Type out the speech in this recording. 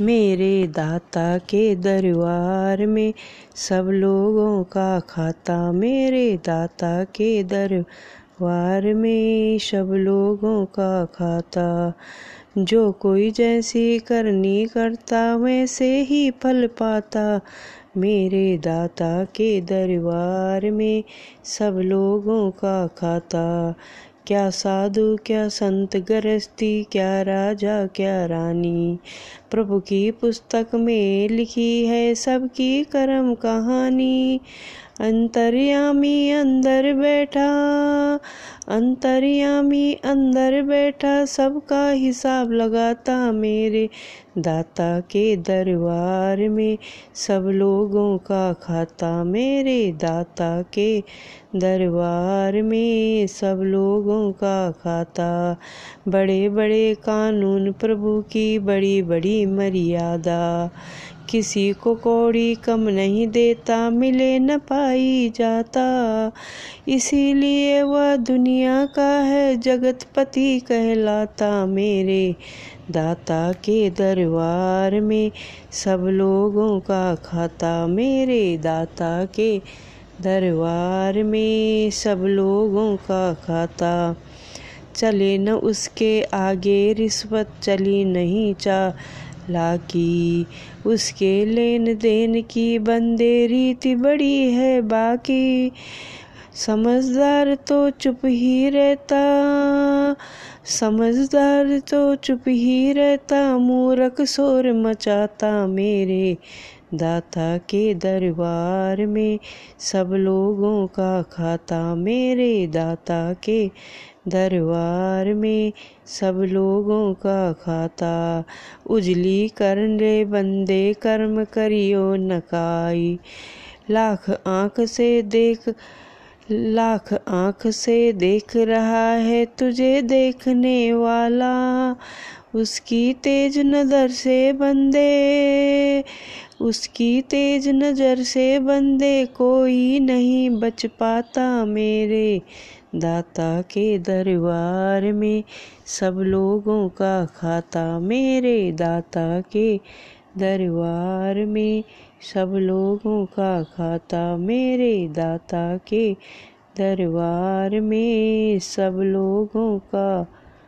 मेरे दाता के दरबार में, सब लोगों का खाता मेरे दाता के दरबार में, सब लोगों का खाता। जो कोई जैसी करनी करता, वैसे ही फल पाता। मेरे दाता के दरबार में, सब लोगों का खाता। क्या साधु, क्या संत गृहस्थी, क्या राजा, क्या रानी? प्रभु की पुस्तक में लिखी है सबकी कर्म कहानी। अंतर्यामी अंदर बैठा, अंतर्यामी अंदर बैठा, सबका हिसाब लगाता मेरे दाता के दरबार में। सब लोगों का खाता मेरे दाता के दरबार में। सब लोगों का खाता बड़े बड़े कानून प्रभु की बड़ी बड़ी मर्यादा। किसी को कौड़ी कम नहीं देता, मिले न पाई जाता। इसीलिए वह दुनिया का है जगतपति कहलाता। मेरे दाता के दरबार में सब लोगों का खाता। मेरे दाता के दरबार में सब लोगों का खाता। चले न उसके आगे रिश्वत, चली नहीं चा लाकी उसके लेन देन की बंदे रीति बड़ी है बाकी। समझदार तो चुप ही रहता, समझदार तो चुप ही रहता, मूरख शोर मचाता मेरे दाता के दरबार में, सब लोगों का खाता मेरे दाता के दरबार में, सब लोगों का खाता, उजली करन रे बंदे, कर्म करियो नकाई, लाख आँख से देख लाख आँख से देख रहा है तुझे देखने वाला। उसकी तेज नज़र से बंदे, उसकी तेज नज़र से बंदे कोई नहीं बच पाता मेरे दाता के दरबार में। सब लोगों का खाता मेरे दाता के दरबार में सब लोगों का खाता मेरे दाता के दरबार में सब लोगों का